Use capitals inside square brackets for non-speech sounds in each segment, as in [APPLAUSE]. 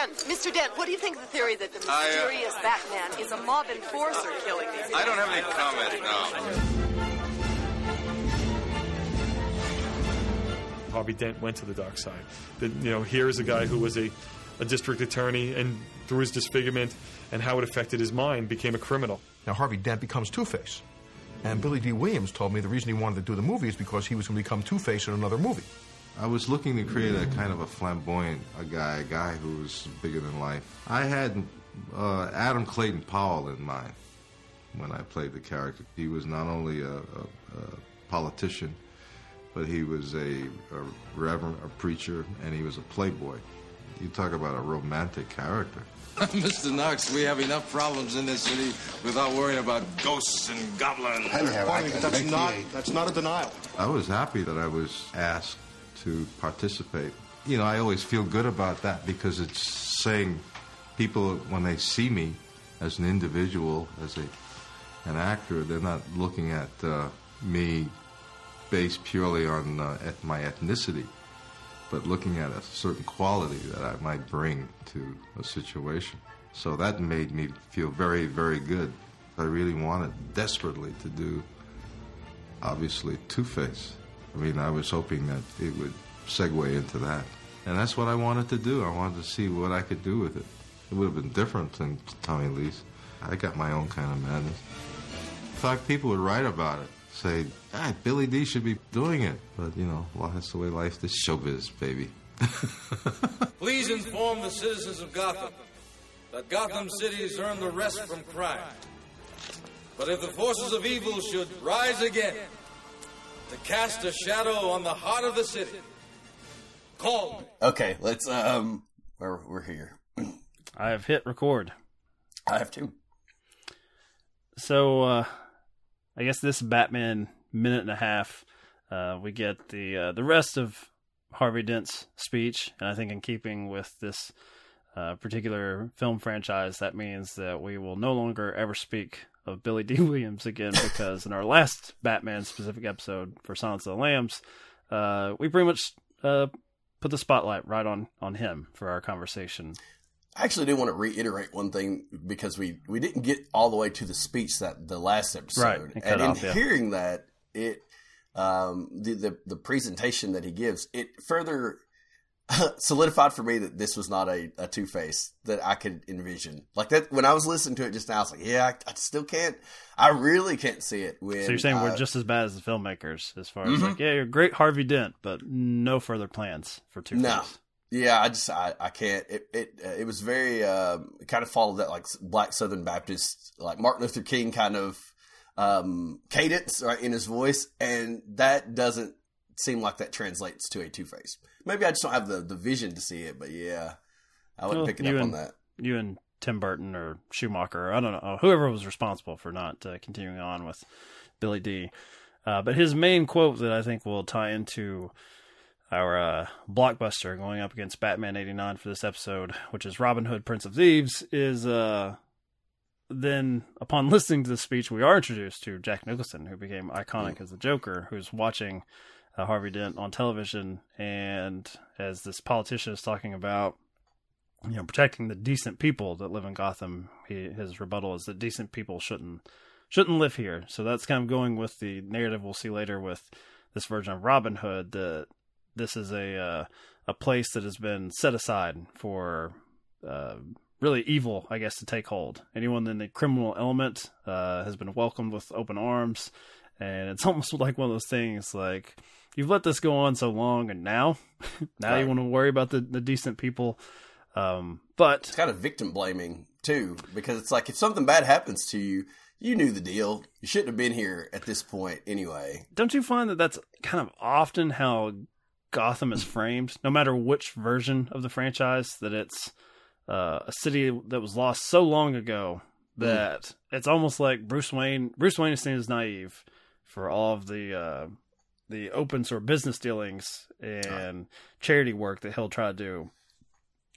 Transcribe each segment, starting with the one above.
Dent, Mr. Dent, what do you think of the theory that the I, uh, mysterious Batman is a mob enforcer killing these people? I don't have any comment now. Harvey Dent went to the dark side. That you know, here is a guy who was a, a district attorney, and through his disfigurement and how it affected his mind, became a criminal. Now Harvey Dent becomes Two Face, and Billy Dee Williams told me the reason he wanted to do the movie is because he was going to become Two Face in another movie. I was looking to create a kind of a flamboyant a guy, a guy who was bigger than life. I had uh, Adam Clayton Powell in mind when I played the character. He was not only a, a, a politician, but he was a, a reverend, a preacher, and he was a playboy. You talk about a romantic character. [LAUGHS] Mr. Knox, we have enough problems in this city without worrying about ghosts and goblins. that's not that's not a denial. I was happy that I was asked to participate. You know, I always feel good about that because it's saying people when they see me as an individual, as a an actor, they're not looking at uh, me based purely on uh, et- my ethnicity, but looking at a certain quality that I might bring to a situation. So that made me feel very, very good. I really wanted desperately to do, obviously, Two Face. I mean, I was hoping that it would segue into that. And that's what I wanted to do. I wanted to see what I could do with it. It would have been different than Tommy Lee's. I got my own kind of madness. In fact, people would write about it, say, ah, Billy Dee should be doing it. But, you know, well, that's the way life is. Showbiz, baby. [LAUGHS] Please inform the citizens of Gotham that Gotham City has earned the rest from crime. But if the forces of evil should rise again to cast a shadow on the heart of the city, call me. Okay, let's um, we're we're here. I have hit record. I have two. So, uh, I guess this Batman minute and a half, uh, we get the uh, the rest of Harvey Dent's speech, and I think in keeping with this uh, particular film franchise, that means that we will no longer ever speak of Billy [LAUGHS] Dee Williams again, because in our last Batman specific episode for Silence of the Lambs, uh, we pretty much uh, put the spotlight right on on him for our conversation. I actually do want to reiterate one thing because we we didn't get all the way to the speech that the last episode, Right, and in off, yeah. hearing that it um, the, the the presentation that he gives it further [LAUGHS] solidified for me that this was not a, a Two Face that I could envision. Like that when I was listening to it just now, I was like, yeah, I, I still can't. I really can't see it. When So you're saying uh, we're just as bad as the filmmakers as far as Mhm. like, yeah, you're great Harvey Dent, but no further plans for Two No. Yeah, I just I, I can't. It it uh, it was very um, it kind of followed that like Black Southern Baptist like Martin Luther King kind of um, cadence right in his voice, and that doesn't seem like that translates to a Two Face. Maybe I just don't have the, the vision to see it, but yeah, I wasn't Well, picking up on and- that. You and Tim Burton or Schumacher, I don't know, whoever was responsible for not uh, continuing on with Billy Dee. Uh, but his main quote that I think will tie into our uh, blockbuster going up against Batman 89 for this episode, which is Robin Hood, Prince of Thieves, is uh, then upon [LAUGHS] listening to the speech, we are introduced to Jack Nicholson, who became iconic as the Joker, who's watching uh, Harvey Dent on television, and as this politician is talking about, you know, protecting the decent people that live in Gotham, he, his rebuttal is that decent people shouldn't shouldn't live here. So that's kind of going with the narrative we'll see later with this version of Robin Hood that this is a uh, a place that has been set aside for uh, really evil, I guess, to take hold. Anyone in the criminal element uh, has been welcomed with open arms, and it's [LAUGHS] almost like one of those things like you've let this go on so long, and now [LAUGHS] now you want to worry about the, the decent people. Um, but It's kind of victim blaming too, because it's like if something bad happens to you, you knew the deal. You shouldn't have been here at this point anyway. don't you find that that's kind of often how Gotham is framed, no matter which version of the franchise, that it's uh, a city that was lost so long ago that it's almost like Bruce Wayne. Bruce Wayne is seen as naive for all of the uh, the open source business dealings and charity work that he'll try to do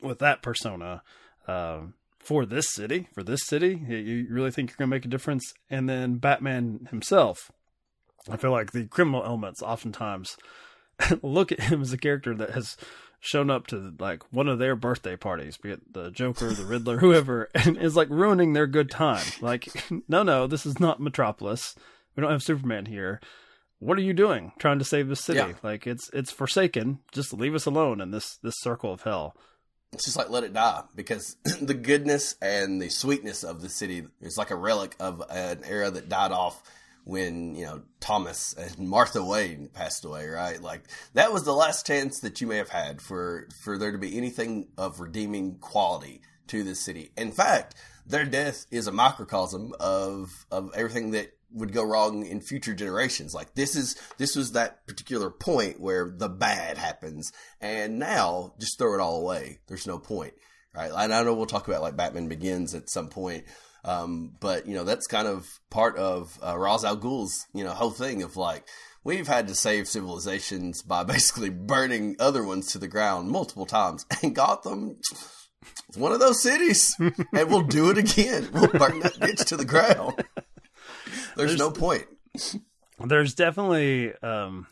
with that persona. Um, for this city, for this city, you- you really think you're going to make a difference? And then Batman himself, I feel like the criminal elements oftentimes [LAUGHS] look at him as a character that has shown up to like one of their birthday parties, be it the Joker, the Riddler, [LAUGHS] whoever, and is like ruining their good time. Like, [LAUGHS] no, no, this is not Metropolis. We don't have Superman here. What are you doing trying to save the city? Yeah. Like it's it's forsaken. Just leave us alone in this this circle of hell. It's just like let it die because [CLEARS THROAT] the goodness and the sweetness of the city is like a relic of an era that died off when you know Thomas and Martha Wayne passed away, right? Like that was the last chance that you may have had for for there to be anything of redeeming quality to this city. In fact, their death is a microcosm of of everything that would go wrong in future generations. Like this is this was that particular point where the bad happens, and now just throw it all away. There's no point, right? And I know we'll talk about like Batman Begins at some point. Um, but you know that's kind of part of uh, Ra's al Ghul's you know whole thing of like we've had to save civilizations by [LAUGHS] basically burning other ones to the ground multiple times, and Gotham is one of those cities, and we'll do it again. We'll burn that bitch to the ground. There's, no point. There's definitely um,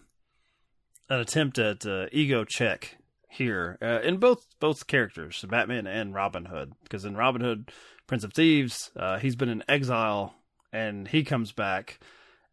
an attempt at uh, ego check here uh, in both both characters, Batman and Robin Hood. Because in Robin Hood, Prince of Thieves, uh, he's been in exile and he comes back,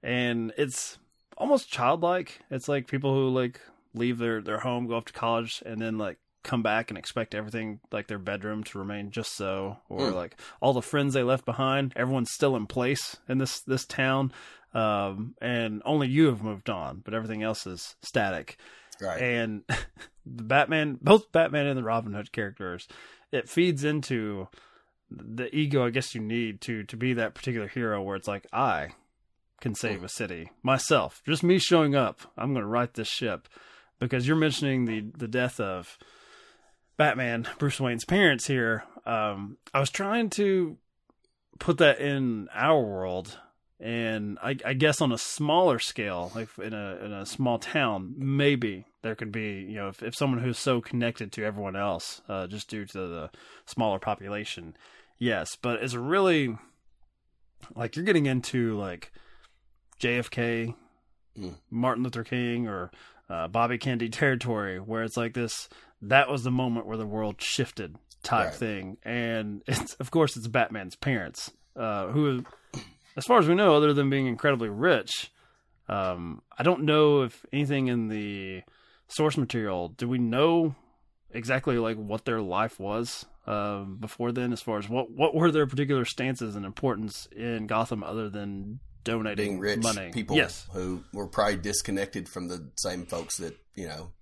and it's almost childlike. It's like people who like leave their their home, go off to college, and then like come back and expect everything like their bedroom to remain just so or Mm. like all the friends they left behind everyone's still in place in this this town um and only you have moved on but everything else is static. Right. and [LAUGHS] the batman both batman and the robin hood characters it feeds into the ego i guess you need to to be that particular hero where it's like i can save a city myself. Just me showing up. I'm going to right this ship. Because you're mentioning the the death of Batman, Bruce Wayne's parents here. Um, I was trying to put that in our world, and I, I guess on a smaller scale, like in a in a small town, maybe there could be you know if, if someone who's so connected to everyone else, uh, just due to the smaller population, yes. But it's really like you're getting into like JFK, Martin Luther King, or uh, Bobby Kennedy [LAUGHS] territory, where it's like this. That was the moment where the world shifted, type Right. thing, and [LAUGHS] it's of course it's Batman's parents, uh, who, as far as we know, other than being incredibly rich, um, I don't know if anything in the source material. Do we know exactly like what their life was um, before then, as far as what what were their particular stances and importance in Gotham, other than donating Being rich money? people Yes, who were probably disconnected from the same folks that you know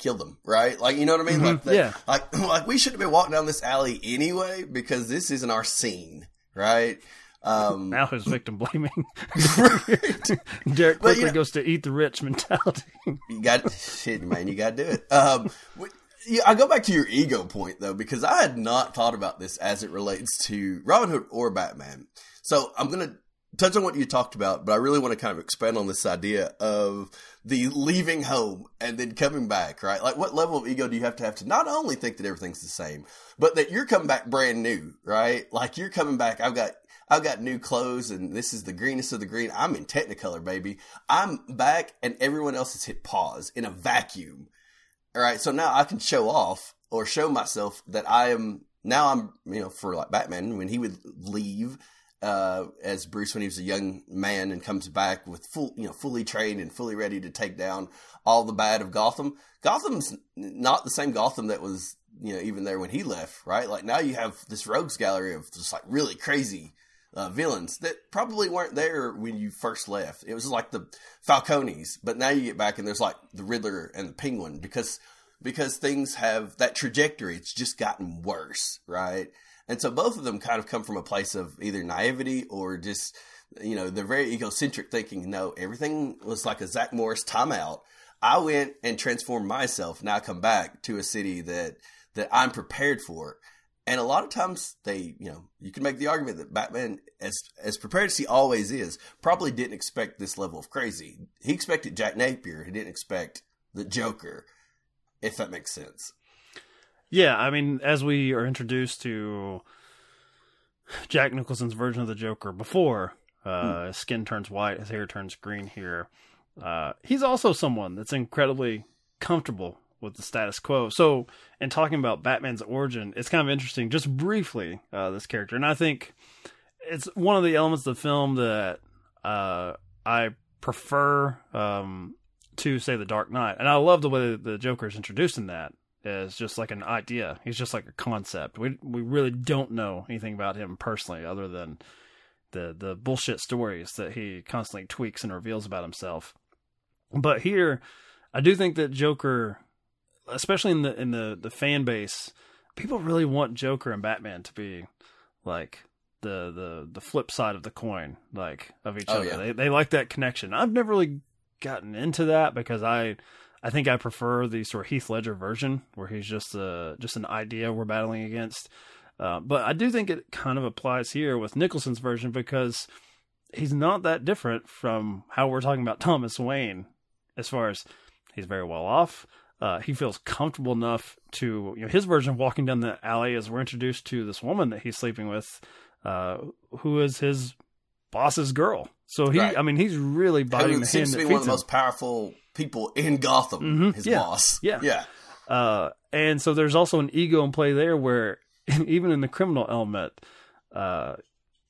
killed them, right? Like you know what I mean? Mhm, Like that, yeah. like [CLEARS THROAT] like we should have been walking down this alley anyway because this isn't our scene, right? Um, [LAUGHS] now who's victim blaming? [LAUGHS] [LAUGHS] Derek quickly you know- goes to eat the rich mentality. You got shit, man. You got to do it. Um, wh- yeah, I go back to your ego point though, because I had not thought about this as it relates to Robin Hood or Batman. So I'm gonna touch on what you talked about, but I really want to kind of expand on this idea of the leaving home and then coming back. Right? Like, what level of ego do you have to have to not only think that everything's the same, but that you're coming back brand new? Right? Like you're coming back. I've got I've got new clothes and this is the greenest of the green. I'm in Technicolor, baby. I'm back and everyone else has hit pause in a vacuum. All right. So now I can show off or show myself that I am now I'm, you know, for like Batman, when he would leave, uh, as Bruce when he was a young man and comes back with full, you know, fully trained and fully ready to take down all the bad of Gotham. Gotham's not the same Gotham that was, you know, even there when he left, right? Like now you have this rogues gallery of just like really crazy uh, villains that probably weren't there when you first left. It was like the Falcones, but now you get back and there's like the Riddler and the Penguin because because things have that trajectory. It's just gotten worse, right? And so both of them kind of come from a place of either naivety or just you know they're very egocentric, thinking no, everything was like a Zach Morris timeout. I went and transformed myself. Now I come back to a city that that I'm prepared for. And a lot of times they, you know, you can make the argument that Batman, as as prepared as he always is, probably didn't expect this level of crazy. He expected Jack Napier. He didn't expect the Joker, if that makes sense. Yeah, I mean, as we are introduced to Jack Nicholson's version of the Joker before, uh, his skin turns white, his hair turns green here. Uh, he's also someone that's incredibly comfortable with the status quo. So, in talking about Batman's origin, it's kind of interesting, just briefly, uh, this character, and I think it's one of the elements of the film that uh, I prefer um, to say the Dark Knight, and I love the way the Joker is introduced in that as just like an idea. He's just like a concept. We we really don't know anything about him personally, other than the the bullshit stories that he constantly tweaks and reveals about himself. But here, I do think that Joker, especially in the in the the fan base, people really want Joker and Batman to be like the the the flip side of the coin, like of each Oh, other. yeah. They they like that connection. I've never really gotten into that because I I think I prefer the sort of Heath Ledger version where he's just a just an idea we're battling against. Uh, but I do think it kind of applies here with Nicholson's version because he's not that different from how we're talking about Thomas Wayne, as far as he's very well off. Uh, he feels comfortable enough to, you know, his version of walking down the alley as we're introduced to this woman that he's sleeping with, uh, who is his boss's girl. So he, Right. I mean, he's really biting the seems hand to that be one of feeds the him. most powerful people in Gotham. Mhm, His yeah, boss. yeah. yeah. Uh, and so there's also an ego in play there where [LAUGHS] even in the criminal element, uh,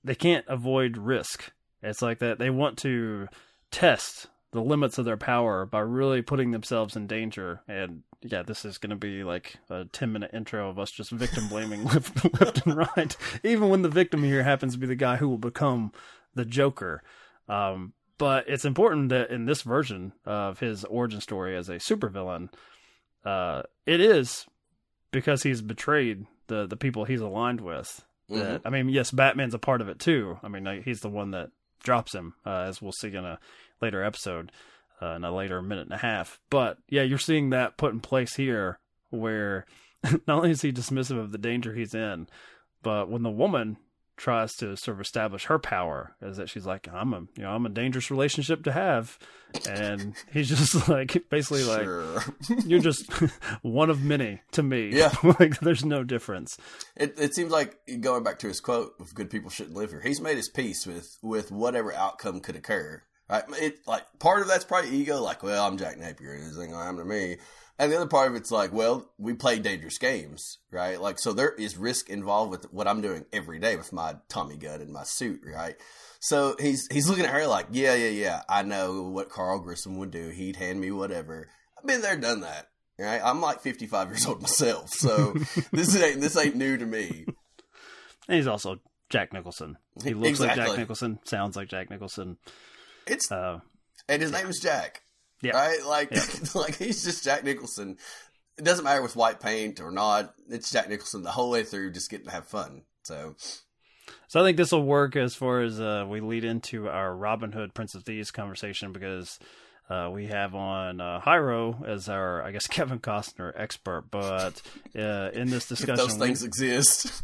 they can't avoid risk. It's like that they want to test the limits of their power by really putting themselves in danger. And yeah, this is going to be like a 10 minute intro of us just victim blaming [LAUGHS] left, left and right. Even when the victim here happens to be the guy who will become the Joker. Um, but it's important that in this version of his origin story as a supervillain, uh, it is because he's betrayed the the people he's aligned with. That I mean, yes, Batman's a part of it too. I mean, he's the one that drops him, uh, as we'll see in a later episode, uh, in a later minute and a half. But yeah, you're seeing that put in place here, where [LAUGHS] not only is he dismissive of the danger he's in, but when the woman tries to sort of establish her power, is that she's like, I'm a you know I'm a dangerous relationship to have, and he's just [LAUGHS] like basically like Sure. [LAUGHS] you're just [LAUGHS] one of many to me. Yeah. like there's no difference. It, it seems like going back to his quote of "good people shouldn't live here." He's made his peace with with whatever outcome could occur. Right? It like part of that's probably ego. Like, well, I'm Jack Napier. This ain't gonna happen to me. And the other part of it's like, well, we play dangerous games, right? Like, so there is risk involved with what I'm doing every day with my Tommy gun and my suit, right? So he's he's looking at her like, yeah, yeah, yeah. I know what Carl Grissom would do. He'd hand me whatever. I've been there, done that. Right? I'm like 55 years old myself, so [LAUGHS] this ain't this ain't new to me. And he's also Jack Nicholson. He looks like Jack Nicholson, sounds like Jack Nicholson. It's Uh, and his name is Jack. Yeah. Right? Like Yeah. [LAUGHS] like he's just Jack Nicholson. It doesn't matter with white paint or not. It's Jack Nicholson the whole way through, just getting to have fun. So So I think this will work as far as uh, we lead into our Robin Hood Prince of Thieves conversation because uh, we have on uh, Jairo as our, I guess, [LAUGHS] Kevin Costner expert. But uh, in this [LAUGHS] discussion, those we- things exist.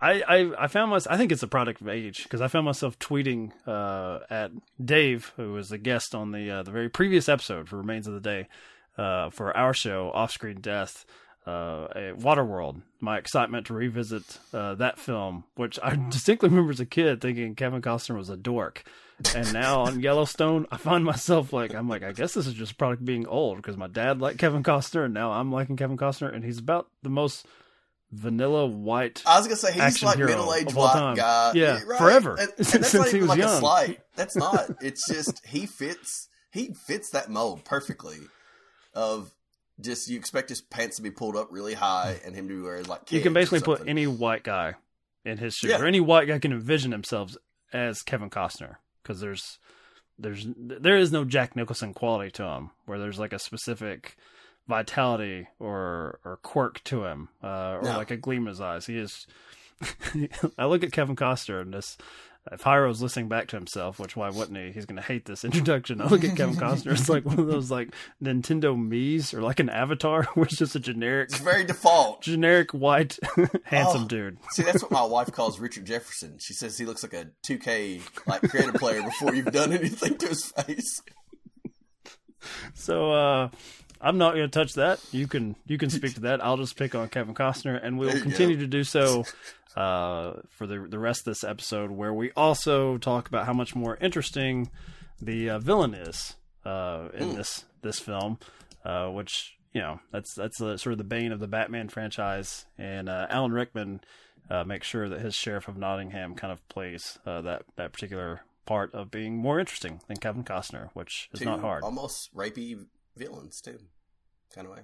I, I, I found myself, I think it's a product of age because I found myself tweeting uh, at Dave, who was a guest on the uh, the very previous episode for Remains of the Day uh, for our show, Off Screen Death, uh, Waterworld. My excitement to revisit uh, that film, which I [LAUGHS] distinctly remember as a kid thinking Kevin Costner was a dork. And now on [LAUGHS] Yellowstone, I find myself like, I'm like, I guess this is just product being old because my dad liked Kevin Costner and now I'm liking Kevin Costner and he's about the most vanilla white I was gonna say he's like middle aged white time. guy. Yeah, right. forever. And, [LAUGHS] and Since that's not he even was like a slight. That's [LAUGHS] not. It's just he fits he fits that mold perfectly of just you expect his pants to be pulled up really high and him to wear like you can basically put any white guy in his shoes, Yeah. or any white guy can envision themselves as Kevin Costner because there's there's there is no Jack Nicholson quality to him where there's like a specific vitality or or quirk to him uh, or No. like a gleam in his eyes. He is. [LAUGHS] I look at Kevin Costner and this. If Jairo's listening back to himself, which why wouldn't he? He's going to hate this [LAUGHS] introduction. I look at Kevin [LAUGHS] Costner. It's like one of those like Nintendo Mii's or like an Avatar, where it's just a generic It's very default. generic white handsome Oh. dude. See, that's what my wife calls Richard Jefferson. She says he looks like a 2K like creative player before you've done anything to his face. So uh I'm not going to touch that. You can you can speak to that. I'll just pick on Kevin Costner, and we'll continue go. to do so uh, for the the rest of this episode, where we also talk about how much more interesting the uh, villain is uh, in Hmm. this this film, uh, which you know that's that's the, sort of the bane of the Batman franchise, and uh, Alan Rickman uh, makes sure that his sheriff of Nottingham kind of plays uh, that that particular part of being more interesting than Kevin Costner, which is not hard. Almost rapey villains too, kind of way.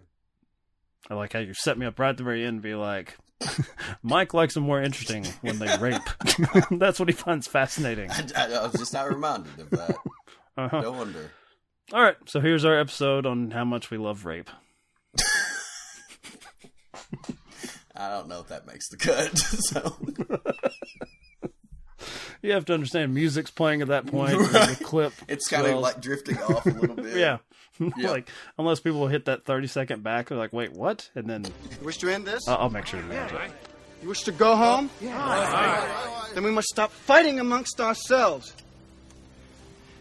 I like how you set me up right at the very end, and be like, [LAUGHS] Mike likes them more interesting when they rape. [LAUGHS] That's what he finds fascinating. I, I, I was just not reminded of that. [LAUGHS] Uh-huh. No wonder. All right, so here's our episode on how much we love rape. I don't know if that makes the cut. So You have to understand, music's playing at that point. and The clip, it's kind of like drifting off a little bit. yeah. [LAUGHS] Yeah. like unless people hit that thirty second back, they're like, "Wait, what?" And then You wish to end this? I'll, I'll make sure to manage it. You wish to go home? Yeah. Then we must stop fighting amongst ourselves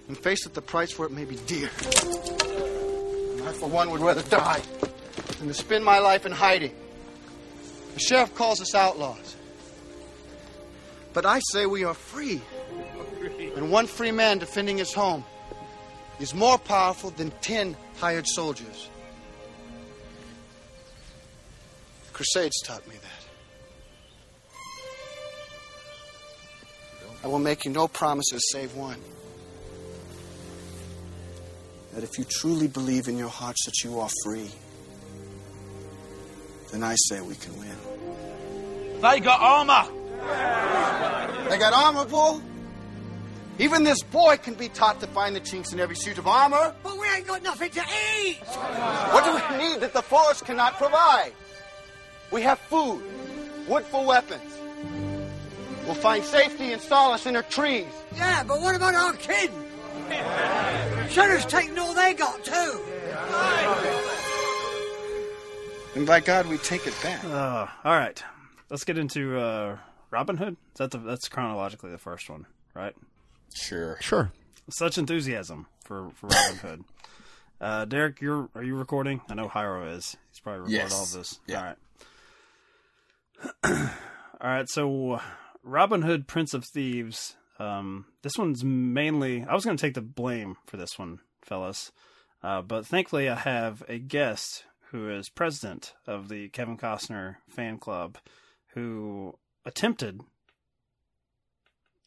and face it the price for it may be dear. And I, for one, would rather die than to spend my life in hiding. The sheriff calls us outlaws. But I say we are free. [LAUGHS] And one free man defending his home is more powerful than ten hired soldiers. The Crusades taught me that. I will make you no promises save one. That if you truly believe in your hearts that you are free, then I say we can win. They got armor. They got armor, Bull? Even this boy can be taught to find the chinks in every suit of armor. But we ain't got nothing to eat. What do we need that the forest cannot provide? We have food, wood for weapons. We'll find safety and solace in our trees. Yeah, but what about our kin? Shutter's taking all they got too. And by God, we take it back. Uh, all right, let's get into uh, Robin Hood. Is that the, that's chronologically the first one, right? Sure. Sure. Such enthusiasm for, for Robin Hood. Uh, Derek, you're are you recording? I know Jairo is. He's probably recorded Yes. all of this. Yeah. All right. [CLEARS THROAT] all right. So, Robin Hood, Prince of Thieves. Um, this one's mainly. I was going to take the blame for this one, fellas, uh, but thankfully I have a guest who is president of the Kevin Costner fan club, who attempted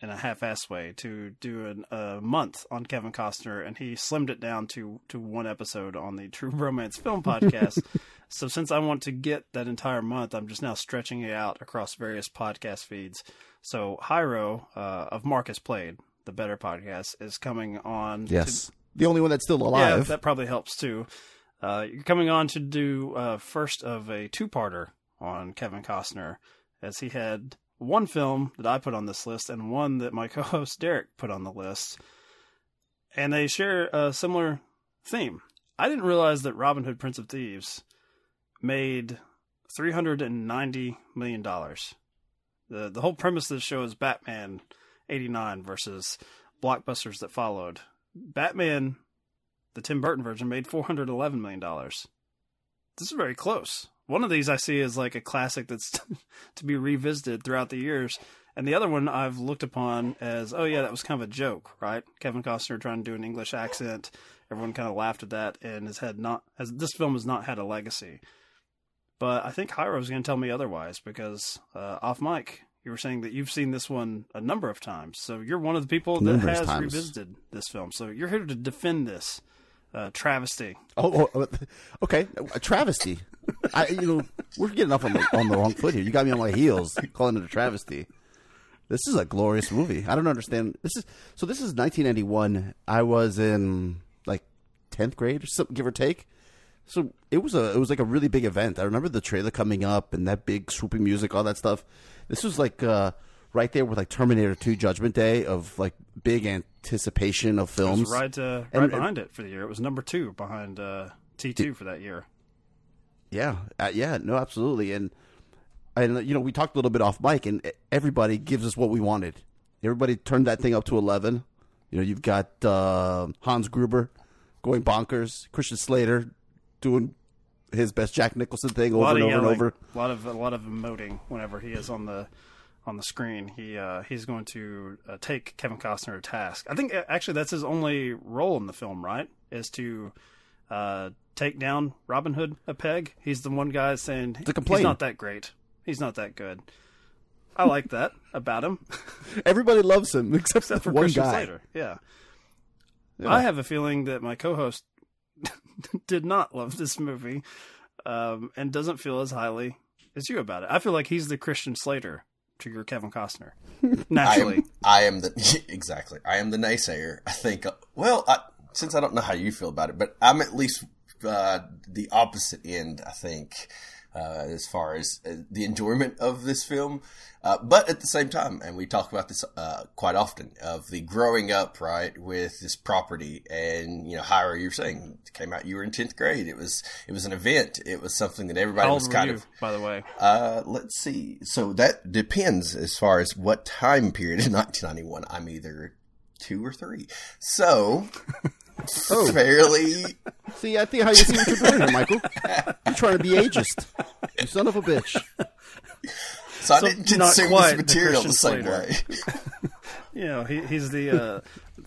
in a half-ass way to do an, a month on Kevin Costner, and he slimmed it down to to one episode on the True Romance Film [LAUGHS] Podcast. so since I want to get that entire month, I'm just now stretching it out across various podcast feeds. So Jairo uh, of Mark As Played, the better podcast, is coming on. Yes. to- The only one that's still yeah, alive. that probably helps too. Uh, you're coming on to do uh, first of a two-parter on Kevin Costner, as he had one film that I put on this list and one that my [LAUGHS] co-host Derek put on the list, and they share a similar theme. I didn't realize that Robin Hood: Prince of Thieves made three hundred and ninety million dollars. the The whole premise of the show is Batman '89 versus blockbusters that followed. Batman the Tim Burton version made four hundred eleven million dollars. This is very close. One of these I see is like a classic that's [LAUGHS] to be revisited throughout the years, and the other one I've looked upon as oh yeah that was kind of a joke, right? Kevin Costner trying to do an English accent. Everyone kind of laughed at that, and has had not has this film has not had a legacy. But I think Jairo was going to tell me otherwise because uh, off mic you were saying that you've seen this one a number of times. So you're one of the people that Numerous has times. revisited this film. So you're here to defend this uh, travesty. Oh, oh, okay. A travesty. I, you know, we're getting off on the, on the wrong foot here. You got me on my heels calling it a travesty. This is a glorious movie. I don't understand. This is so. This is 1991. I was in like 10th grade or something, give or take. So it was a it was like a really big event. I remember the trailer coming up and that big swooping music, all that stuff. This was like uh, right there with like Terminator 2 Judgment Day of like big anticipation of films. right, uh, And- right behind it for the year. It was number two behind uh, T2 for that year. Yeah, uh, yeah, no, absolutely, and and you know we talked a little bit off mic, and everybody gives us what we wanted. Everybody turned that thing up to eleven. You know, you've got uh, Hans Gruber going bonkers, Christian Slater doing his best Jack Nicholson thing over and over and over. a lot of a lot of emoting whenever he is on the on the screen. He uh, he's going to uh, take Kevin Costner to task. I think uh, actually that's his only role in the film, right? Is to uh, take down Robin Hood a peg. He's the one guy saying To he's not that great. He's not that good. I like that [LAUGHS] about him. [LAUGHS] Everybody loves him [LAUGHS] except, Except for one Christian guy. Slater. Yeah. Yeah. I have a feeling that my co-host did not love this movie um, and doesn't feel as highly as you about it. I feel like he's the Christian Slater to your Kevin Costner. Naturally. I am, I am the exactly. I am the naysayer. I think. Well, I, since I don't know how you feel about it, but I'm at least uh, the opposite end. I think uh, as far as uh, the enjoyment of this film, uh, but at the same time, and we talk about this uh, quite often of the growing up right with this property, and you know, Jairo, you're saying it came out. You were in tenth grade. It was it was an event. It was something that everybody was kind were you, of. by the way? Uh, let's see. So that depends as far as what time period [LAUGHS] in 1991. I'm either two or three. So [LAUGHS] Oh. [LAUGHS] fairly. See, I think how you see what you're doing here, Michael. [LAUGHS] You're trying to be ageist. You son of a bitch. So I So didn't consume quite this the material the, Christian same Slater. way. [LAUGHS] You know, he, he's the uh,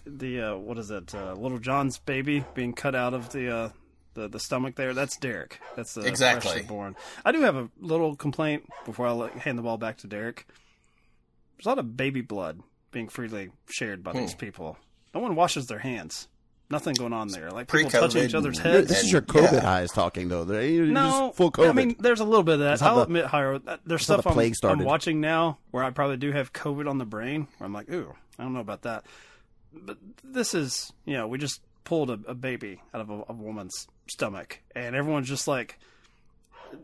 the uh, what is it? Uh, Little John's baby being cut out of the uh, the, the stomach there. That's Derek. That's the Exactly. freshly born. I do have a little complaint before I hand the ball back to Derek. There's a lot of baby blood being freely shared by these Hmm. people. No one washes their hands. Nothing going on there. Like people touching each other's You're- heads. This is your COVID eyes talking, though. They're, you're No, just full COVID. I mean, there's a little bit of that. I'll the- admit, Jairo, that there's that's how stuff the I'm, I'm watching now where I probably do have COVID on the brain. Where I'm like, ooh, I don't know about that. But this is, you know, we just pulled a, a baby out of a, a woman's stomach, and everyone's just like,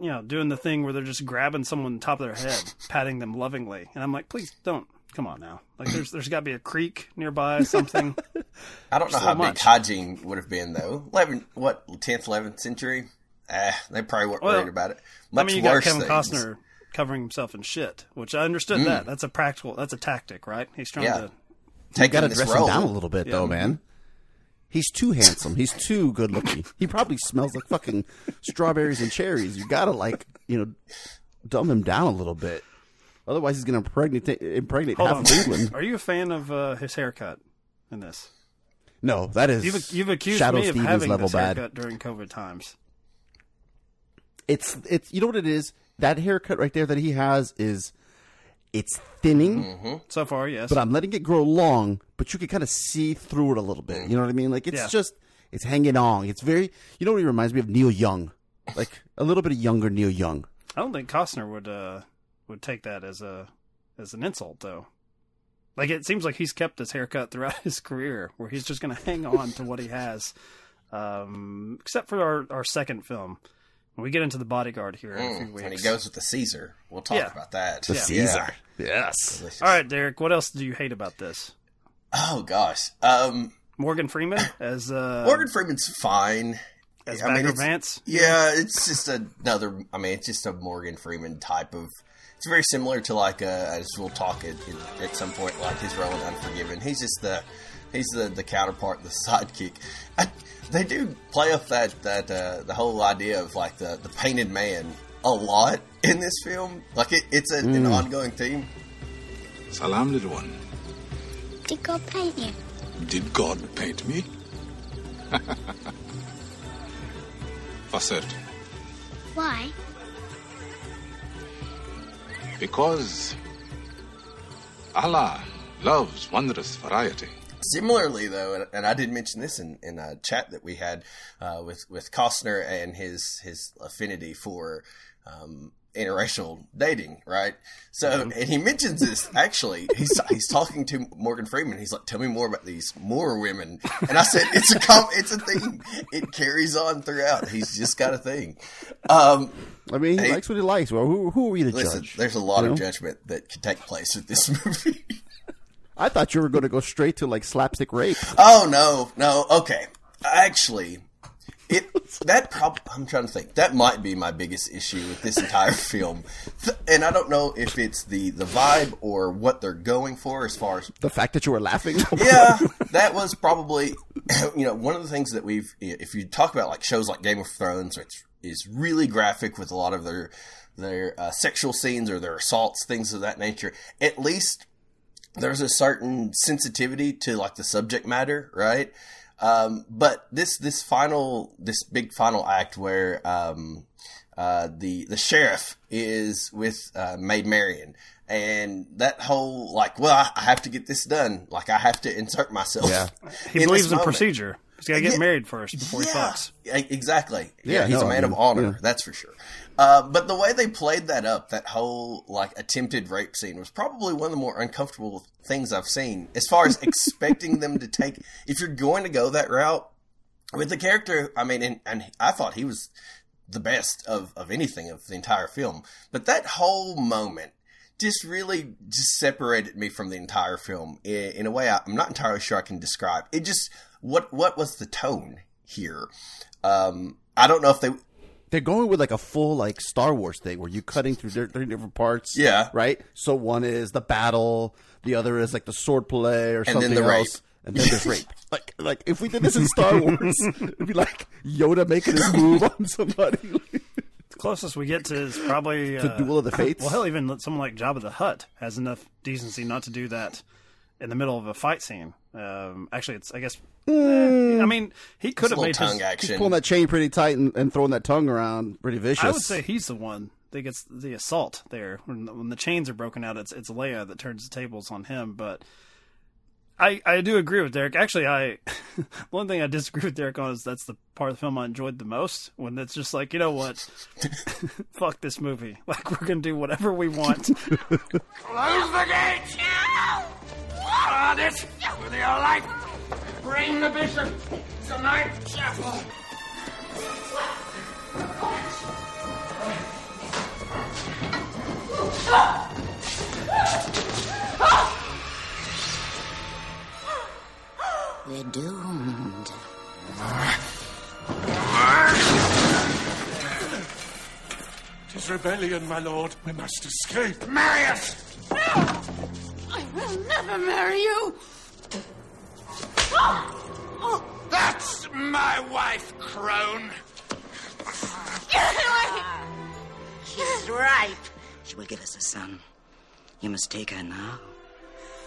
you know, doing the thing where they're just grabbing someone on top of their head, patting them lovingly, and I'm like, please don't. Come on now. Like, there's there's got to be a creek nearby, something. [LAUGHS] I don't know So how much. big hygiene would have been though. Eleven, what tenth, eleventh century? Ah, they probably weren't Well, worried about it. Much I mean, you got Kevin things. Costner covering himself in shit, which I understood Mm. that. That's a practical. That's a tactic, right? He's trying Yeah. to you Taking got to dress role. him down a little bit, though, man. He's too handsome. He's too good looking. He probably smells like fucking strawberries and cherries. You gotta like, you know, dumb him down a little bit. Otherwise, he's gonna impregnate impregnate Hold half on. of England. Are you a fan of uh, his haircut in this? No, that is You've you've accused Shadoe me of Stevens having level this bad. haircut during COVID times. It's it's you know what it is. That haircut right there that he has is it's thinning. Mm-hmm. So far, yes. But I'm letting it grow long, but you can kind of see through it a little bit. You know what I mean? Like it's Yeah. just it's hanging on. It's very you know what it reminds me of Neil Young. Like a little bit of younger Neil Young. I don't think Costner would uh, would take that as a as an insult, though. Like it seems like he's kept his haircut throughout [LAUGHS] his career, where he's just going to hang on to what he has, um, except for our, our second film. When we get into the bodyguard here in a few Mm, weeks, when he goes with the Caesar, we'll talk Yeah. about that. The Yeah. Caesar. Yes. Delicious. All right, Derek. What else do you hate about this? Oh gosh. Um, Morgan Freeman [COUGHS] as uh, Morgan Freeman's fine. as I mean, Bagger it's- Vance. Yeah, it's just another. I mean, it's just a Morgan Freeman type of. It's very similar to like uh, as we'll talk at, at some point, like his role in Unforgiven. He's just the he's the, the counterpart, the [LAUGHS] sidekick. I, they do play up that that uh, the whole idea of like the, the painted man a lot in this film. Like it, it's a, an Mm. ongoing theme. Salam, little one. Did God paint you? Did God paint me? [LAUGHS] For certain. Why? Because Allah loves wondrous variety. Similarly, though, and, I did mention this in, in a chat that we had uh, with with Costner and his his affinity for um, interracial dating, right? So, and he mentions this actually. He's he's talking to Morgan Freeman. He's like, "Tell me more about these Moor women," and I said, "It's a com- it's a thing. It carries on throughout. He's just got a thing." Um, I mean, he likes what he likes. Well, who who are we to listen, judge? there's a lot You of know? judgment that can take place with this [LAUGHS] movie. I thought you were going to go straight to like slapstick rape. Oh no, no. Okay, actually, it that prob- I'm trying to think. That might be my biggest issue with this entire [LAUGHS] film, and I don't know if it's the the vibe or what they're going for as far as The fact that you were laughing. [LAUGHS] yeah, that was probably [LAUGHS] you know one of the things that we've if you talk about like shows like Game of Thrones, which is really graphic with a lot of their their uh, sexual scenes or their assaults, things of that nature. At least there's a certain sensitivity to like the subject matter, right? Um, but this this final this big final act where um, uh, the the sheriff is with uh, Maid Marian. And that whole like, well, I- I have to get this done. Like, I have to insert myself. Yeah. [LAUGHS] He in believes in moment. procedure. He's got to get Yeah. married first before he fucks. Exactly. Yeah, Yeah, he's no, a man I of honor. yeah. That's for sure. Uh, but the way they played that up, that whole like attempted rape scene, was probably one of the more uncomfortable things I've seen. As far as [LAUGHS] expecting them to take, if you're going to go that route with the character, I mean, and, and I thought he was the best of of anything of the entire film. But that whole moment just really just separated me from the entire film in, in a way I, I'm not entirely sure I can describe. It just what what was the tone here? Um, I don't know if they They're going with like a full like Star Wars thing where you cutting through di- three different parts. Yeah. Right. So one is the battle, the other is like the sword play or And then something the rape. else, and then there's rape. [LAUGHS] Like like if we did this in Star Wars, [LAUGHS] it'd be like Yoda making his move on somebody. The closest we get to is probably To uh, Duel of the Fates? Well, hell, even someone like Jabba the Hutt has enough decency not to do that in the middle of a fight scene. Um, actually, it's I guess. Mm. eh, I mean, he could have made his, He's pulling that chain pretty tight and, and throwing that tongue around pretty vicious. I would say he's the one that gets the assault there. When the, when the chains are broken out, it's it's Leia that turns the tables on him. But I I do agree with Derek. Actually, I [LAUGHS] one thing I disagree with Derek on is that's the part of the film I enjoyed the most. When it's just like you know what, [LAUGHS] [LAUGHS] fuck this movie. Like we're gonna do whatever we want. Close the gate! Guard it with your life! Bring the bishop to my chapel! We're doomed. Tis rebellion, my lord. We must escape. Marius! I will never marry you. That's my wife, crone. She's ripe. She will give us a son. You must take her now.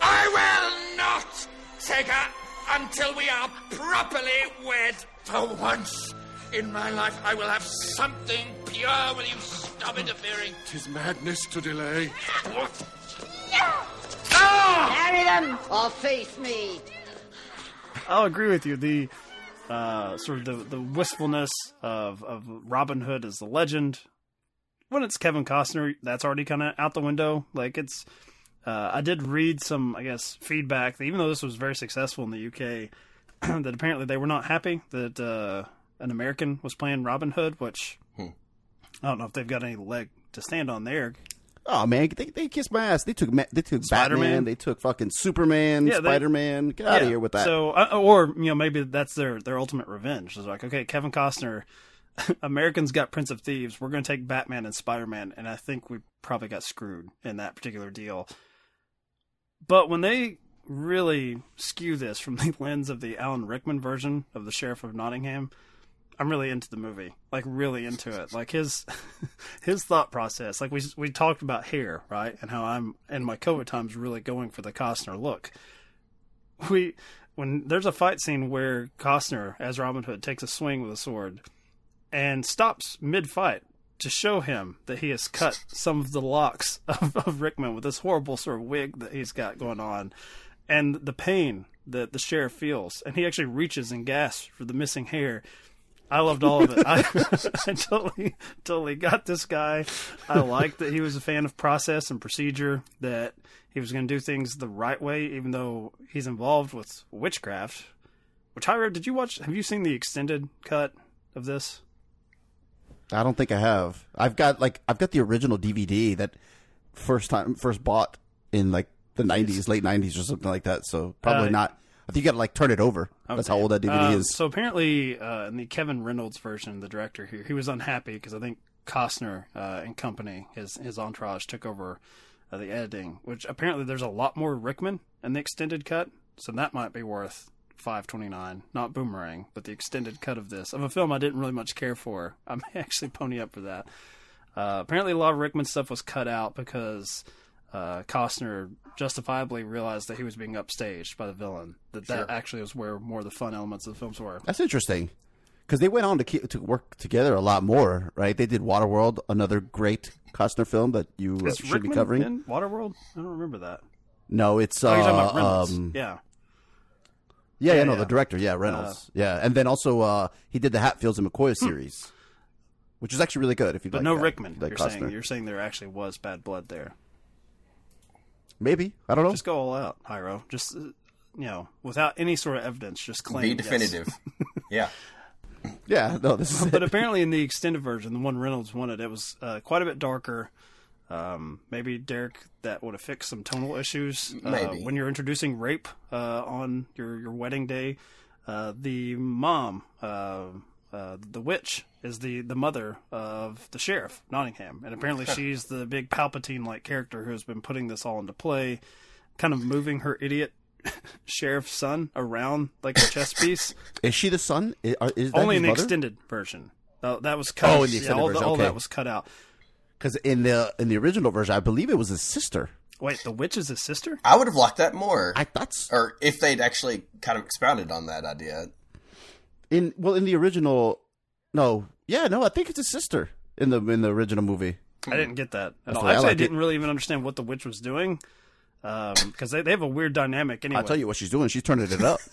I will not take her until we are properly wed. For once in my life, I will have something pure. Will you stop interfering? Tis madness to delay. Marry them or face me. I'll agree with you. The uh, sort of the, the wistfulness of, of Robin Hood as the legend. When it's Kevin Costner, that's already kind of out the window. Like it's, uh, I did read some, I guess, feedback that even though this was very successful in the UK, [CLEARS THROAT] that apparently they were not happy that uh, an American was playing Robin Hood. Which Hmm. I don't know if they've got any leg to stand on there. Oh man, they, they kissed my ass. They took they took Spider-Man? Batman. They took fucking Superman, Yeah, Spider Man. Get out of here with that. So, uh, or you know, maybe that's their their ultimate revenge. It's like, okay, Kevin Costner, [LAUGHS] Americans got Prince of Thieves. We're going to take Batman and Spider Man, and I think we probably got screwed in that particular deal. But when they really skew this from the [LAUGHS] lens of the Alan Rickman version of the Sheriff of Nottingham, I'm really into the movie, like really into it. Like his [LAUGHS] his thought process. Like we we talked about hair, right, and how I'm in my COVID times really going for the Costner look. We when there's a fight scene where Costner as Robin Hood takes a swing with a sword and stops mid fight to show him that he has cut some of the locks [LAUGHS] of, of Rickman with this horrible sort of wig that he's got going on and the pain that the sheriff feels and he actually reaches and gasps for the missing hair I loved all of it. I, [LAUGHS] I totally, totally got this guy. I liked that he was a fan of process and procedure. That he was going to do things the right way, even though he's involved with witchcraft. Which Jairo, did you watch? Have you seen the extended cut of this? I don't think I have. I've got like I've got the original DVD that first time first bought in like the nineties, late nineties or something like that. So probably Uh, not. I think you got to like turn it over. That's how old that DVD Uh, is. So apparently, uh, in the Kevin Reynolds version, the director here, he was unhappy because I think Costner uh, and company, his his entourage, took over uh, the editing. Which apparently there's a lot more Rickman in the extended cut, so that might be worth five twenty nine. Not Boomerang, but the extended cut of this of a film I didn't really much care for. [LAUGHS] I may actually pony up for that. Uh, apparently, a lot of Rickman stuff was cut out because uh, Costner justifiably realized that he was being upstaged by the villain. That that actually was where more of the fun elements of the films were. That's interesting because they went on to keep, to work together a lot more, right? They did Waterworld, another great Costner film that you uh, should Rickman be covering. in Waterworld? I don't remember that. No, it's Oh, uh, you're talking about Reynolds. um, yeah. yeah, Yeah, yeah, no, yeah. the director, yeah, Reynolds, yeah, and then also uh, he did the Hatfields and McCoy series, which is actually really good. If you But like no that, Rickman. like you're Costner. saying you're saying there actually was bad blood there. Maybe I don't know. Just go all out, Jairo. Just uh, you know, without any sort of evidence, just claim Be yes. definitive. [LAUGHS] yeah. Yeah, no, this is but it. apparently in the extended version, the one Reynolds wanted, it was uh, quite a bit darker. Um, maybe Derek, that would have fixed some tonal issues. Uh, Maybe. when you're introducing rape uh, on your your wedding day, uh, the mom, uh, uh, the witch, is the the mother of the sheriff Nottingham, and apparently she's the big Palpatine like character who has been putting this all into play, kind of moving her idiot [LAUGHS] sheriff's son around like a chess [LAUGHS] piece. Is she the son? Is, is that Only his in the extended version. Uh, that was cut. Oh, in the yeah, extended all, the- version, all okay. that was cut out. Because in the in the original version, I believe it was his sister. Wait, the witch is his sister? I would have liked that more. I thought, s- or if they'd actually kind of expounded on that idea. In well, in the original, no, yeah, no, I think it's his sister in the in the original movie. I didn't get that at all. I Actually, I, like it. didn't really even understand what the witch was doing because they, they have a weird dynamic anyway. I'll tell you what she's doing. She's turning it up. [LAUGHS]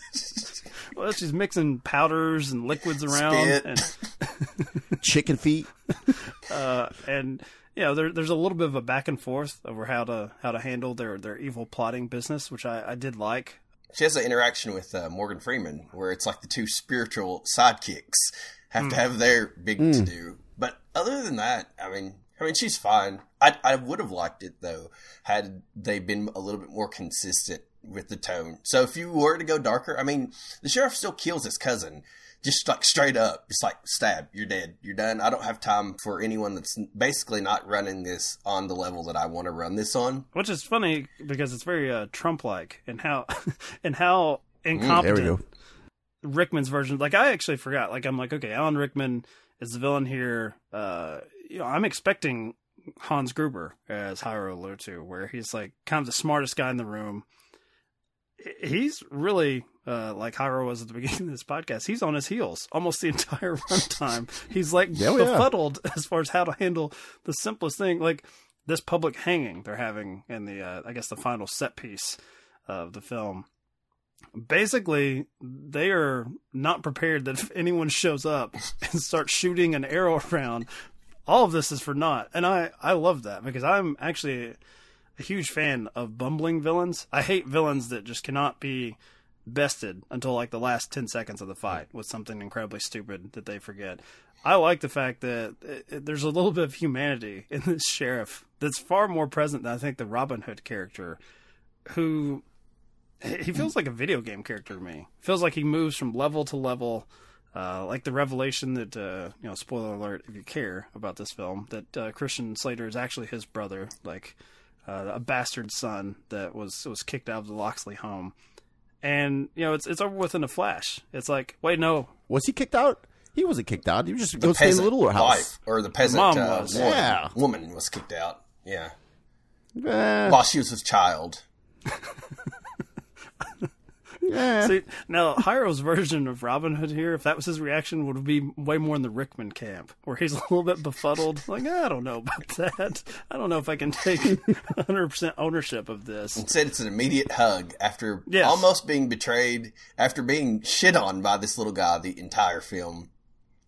Well, she's mixing powders and liquids around, Spit. and [LAUGHS] Chicken feet. [LAUGHS] uh, and you know there, there's a little bit of a back and forth over how to how to handle their their evil plotting business, which I, I did like. She has an interaction with uh, Morgan Freeman where it's like the two spiritual sidekicks have to Mm. have their big Mm. to do. But other than that, I mean, I mean, she's fine. I I would have liked it though had they been a little bit more consistent with the tone. So if you were to go darker, I mean, the sheriff still kills his cousin. Just like straight up, just like stab, you're dead, you're done. I don't have time for anyone that's basically not running this on the level that I want to run this on. Which is funny because it's very uh, Trump-like and how [LAUGHS] and how Mm, incompetent there we go. Rickman's version. Like I actually forgot. Like I'm like, okay, Alan Rickman is the villain here. Uh, you know, I'm expecting Hans Gruber as Jairo alluded to, where he's like kind of the smartest guy in the room. He's really uh, like Jairo was at the beginning of this podcast. He's on his heels almost the entire [LAUGHS] runtime. He's like oh, yeah. befuddled as far as how to handle the simplest thing, like this public hanging they're having in the, uh, I guess, the final set piece of the film basically they are not prepared that if anyone shows up [LAUGHS] and starts shooting an arrow around all of this is for naught and i i love that because i'm actually a huge fan of bumbling villains i hate villains that just cannot be bested until like the last 10 seconds of the fight with something incredibly stupid that they forget i like the fact that it, it- there's a little bit of humanity in this [LAUGHS] sheriff that's far more present than i think the robin hood character who he feels like a video game character to me. Feels like he moves from level to level. Uh, like the revelation that, uh, you know, spoiler alert if you care about this film, that uh, Christian Slater is actually his brother, like uh, a bastard son that was was kicked out of the Loxley home, and you know it's it's over within a flash. It's like, wait, no, Was he kicked out? He wasn't kicked out. He was just The go stay in the peasant little house. wife or the peasant mom uh, was. woman, Yeah. woman was kicked out. Yeah, Eh, while she was a child. [LAUGHS] See, now Jairo's version of Robin Hood here, if that was his reaction, would be way more in the Rickman camp, where he's [LAUGHS] a little bit befuddled. Like, I don't know about that. I don't know if I can take [LAUGHS] 100% ownership of this. Instead, it's an immediate hug after Yes. almost being betrayed, after being shit on by this little guy the entire film.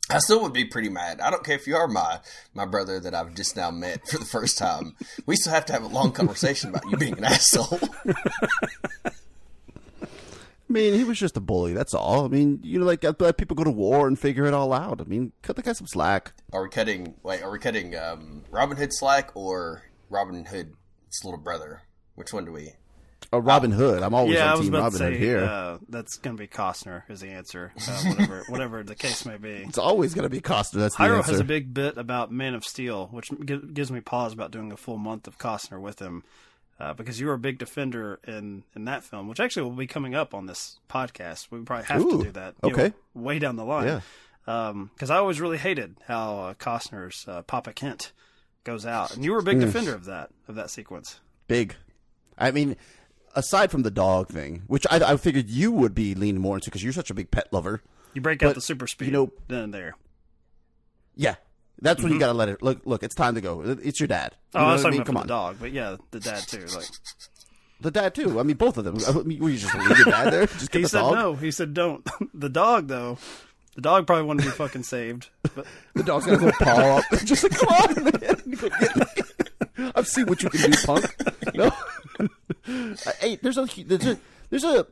I still would be pretty mad. I don't care if you are my my brother that I've just now met for the first time. We still have to have a long conversation about you being an [LAUGHS] asshole. I mean, he was just a bully. That's all. I mean, you know, like uh, let people go to war and figure it all out. I mean, cut the guy some slack. Are we cutting? Wait, are we cutting um, Robin Hood slack or Robin Hood's little brother? Which one do we? Uh, Robin Hood. I'm always yeah, I on was Team Robin to say Hood here. Uh, that's going to be Costner is the answer, uh, whatever [LAUGHS] whatever the case may be. it's always going to be Costner. That's the Jairo answer. has a big bit about Man of Steel, which gives me pause about doing a full month of Costner with him, uh, because you were a big defender in in that film, which actually will be coming up on this podcast. We probably have Ooh, to do that. you know, okay. way down the line. Yeah. Because I always really hated how uh, Costner's uh, Papa Kent goes out, and you were a big Mm. defender of that of that sequence. Big. I mean, aside from the dog thing, which I, I figured you would be leaning more into because you're such a big pet lover. You break out the super speed. You know, then and there. yeah, that's when you Mhm. got to let it look. Look, it's time to go. It's your dad. Oh, You know I was talking mean? about Come on, the dog, but yeah, the dad too. Like the dad too. I mean, both of them. I [LAUGHS] mean, were you just leave your dad there? Just get he the said dog. no. He said don't. [LAUGHS] the dog though, the dog probably wanted to be fucking saved. But [LAUGHS] The dog's gonna go paw up. Just like, come on, man. Go get me. I've seen what you can do, punk. No. Hey, there's a there's a there's a,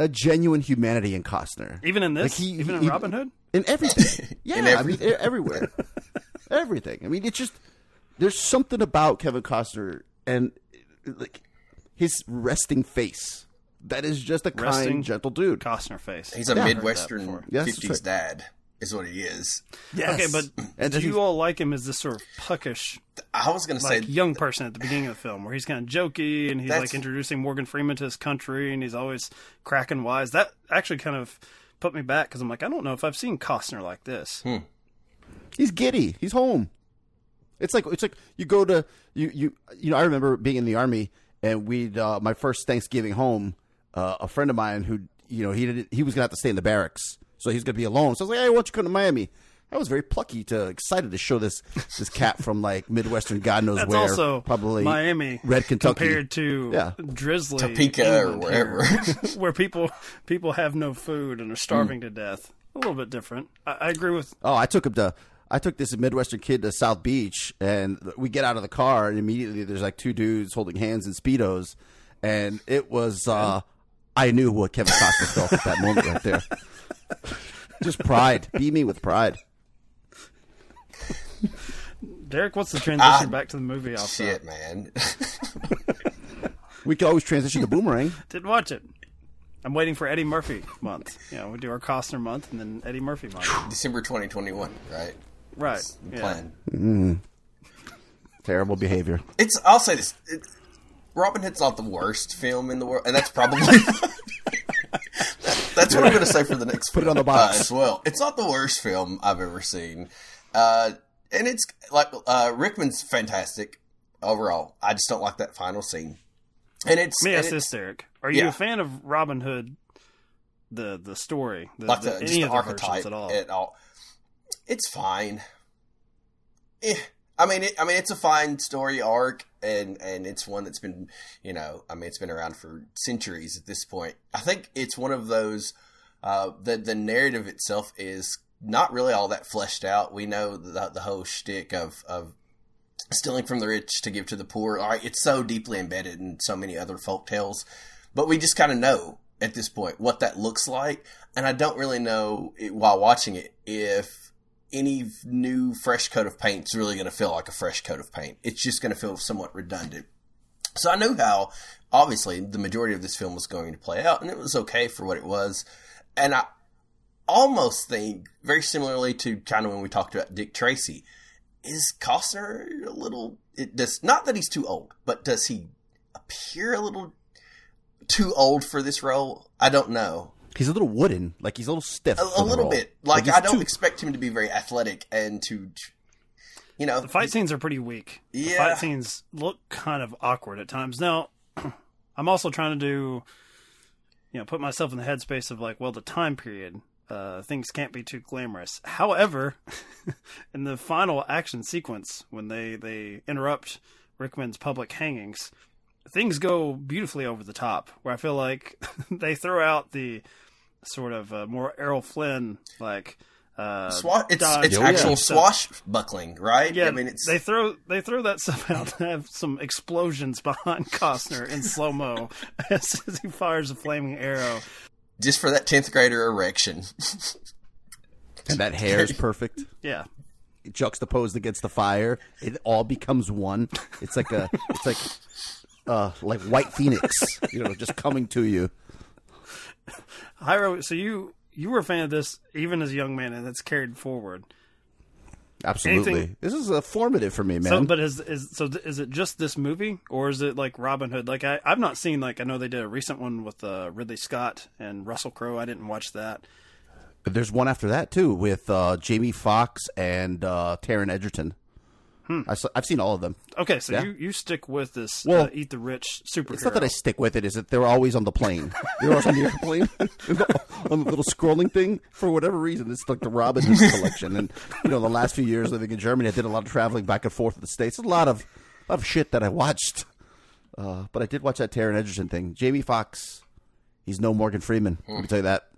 a genuine humanity in Costner. Even in this? Like, he- Even in he- Robin Hood? In everything. [LAUGHS] Yeah, In I mean, everywhere. [LAUGHS] everything. I mean, it's just there's something about Kevin Costner and like his resting face that is just a Resting kind, gentle dude. Costner face. He's a Yeah. midwestern Yes, 50s right. dad, is what he is. Okay, but [LAUGHS] And do you all like him as this sort of puckish, I was going to like say, young person at the beginning of the film, where he's kind of jokey and he's like introducing Morgan Freeman to his country, and he's always cracking wise. That actually kind of put me back because I'm like, I don't know if I've seen Costner like this. Hmm. He's giddy. He's home. It's like it's like you go to you you you know. I remember being in the army and we'd uh, my first Thanksgiving home. Uh, a friend of mine who you know he did he was gonna have to stay in the barracks, so he's gonna be alone. So I was like, hey, why don't you come to Miami? I was very plucky to excited to show this this cat from like Midwestern, God knows That's where, also probably Miami, Red Kentucky, compared to yeah. drizzly Topeka or wherever. here, [LAUGHS] where people people have no food and are starving Hmm. to death. A little bit different. I, I agree with. Oh, I took him to. I took this Midwestern kid to South Beach, and we get out of the car, and immediately there's like two dudes holding hands in speedos, and it was. uh I knew what Kevin Costner felt at that moment right there. Just pride, be me with pride. Derek, what's the transition Ah, back to the movie? Off shit, man. We could always transition to Boomerang. Didn't watch it. I'm waiting for Eddie Murphy month. You know, we do our Costner month and then Eddie Murphy month. [SIGHS] December 2021, right? Right. That's the yeah. plan. Mm. Terrible behavior. It's. I'll say this: it, Robin Hood's not the worst film in the world, and that's probably. [LAUGHS] that's what I'm going to say for the next. Put it on the film, box. uh, as well. It's not the worst film I've ever seen, uh, and it's like uh, Rickman's fantastic overall. I just don't like that final scene, and it's. Let me and ask this, Derek. Are you Yeah. a fan of Robin Hood, the the story, the, like the, the, any the of the archetype versions at all? at all. It's fine. Eh, I mean, it, I mean, it's a fine story arc, and and it's one that's been, you know, I mean, it's been around for centuries at this point. I think it's one of those. Uh, the the narrative itself is not really all that fleshed out. We know the the whole shtick of of stealing from the rich to give to the poor. All right, it's so deeply embedded in so many other folk tales, but we just kind of know at this point what that looks like, and I don't really know while watching it if any new fresh coat of paint is really going to feel like a fresh coat of paint. It's just going to feel somewhat redundant. So I knew how obviously the majority of this film was going to play out, and it was okay for what it was, and I almost think very similarly to kind of when we talked about Dick Tracy is Costner a little it does not that he's too old, but does he appear a little too old for this role? I don't know. He's a little wooden, like he's a little stiff. A, a little role. bit. Like he's I don't too- expect him to be very athletic and to you know the fight scenes are pretty weak. The Yeah. fight scenes look kind of awkward at times. Now, [CLEARS THROAT] I'm also trying to do, you know, put myself in the headspace of like, well, the time period. Uh, things can't be too glamorous. However, [LAUGHS] in the final action sequence, when they, they interrupt Rickman's public hangings, things go beautifully over the top. Where I feel like [LAUGHS] they throw out the sort of uh, more Errol Flynn like uh, Swa- it's dodge it's and actual stuff. swashbuckling, right? Yeah, I mean it's they throw they throw that stuff out to have some explosions behind [LAUGHS] Costner in slow mo as, [LAUGHS] as he fires a flaming arrow. just for that tenth grader erection. and that hair is perfect. Yeah, juxtaposed against the fire, it all becomes one. It's like a, it's like, uh, like white phoenix, you know, just coming to you. Jairo. So you you were a fan of this even as a young man, and that's carried forward. Absolutely, Anything- this is uh, formative for me, man. So, but is is so? Is it just this movie, or is it like Robin Hood? Like I, I've not seen. Like I know they did a recent one with uh, Ridley Scott and Russell Crowe. I didn't watch that. There's one after that too with uh, Jamie Foxx and uh, Taron Egerton. I have seen all of them. Okay, so Yeah. you, you stick with this Well, uh, eat the rich superhero. It's not that I stick with it; is that they're always on the plane. [LAUGHS] They're always on the airplane [LAUGHS] on the little scrolling thing. For whatever reason, it's like the Robin Hood collection. And you know, the last few years living in Germany, I did a lot of traveling back and forth to the states. A lot of a lot of shit that I watched. Uh, but I did watch that Taron Egerton thing. Jamie Foxx, he's no Morgan Freeman. Let me tell you that.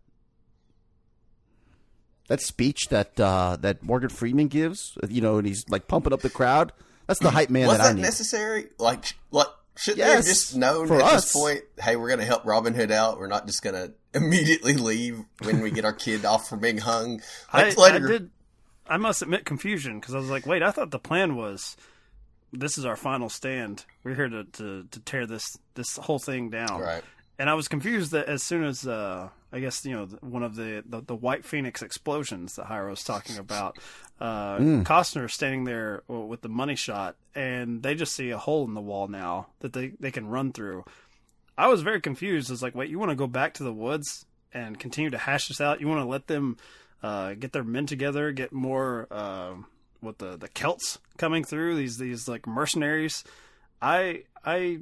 That speech that uh, that Morgan Freeman gives, you know, and he's like pumping up the crowd. That's the hype man Was that I that need. necessary? Like, sh- like should they have just known at us. this point? Hey, we're going to help Robin Hood out. We're not just going [LAUGHS] to immediately leave when we get our kid off from being hung. I, Like, I later- did. I must admit confusion because I was like, wait, I thought the plan was this is our final stand. We're here to, to, to tear this this whole thing down. Right. And I was confused that as soon as uh, I guess you know one of the, the the White Phoenix explosions that Jairo was talking about, uh, Mm. Costner standing there with the money shot, and they just see a hole in the wall now that they they can run through. I was very confused. I was like, wait, you want to go back to the woods and continue to hash this out? You want to let them uh, get their men together, get more uh, what the the Celts coming through these these like mercenaries? I I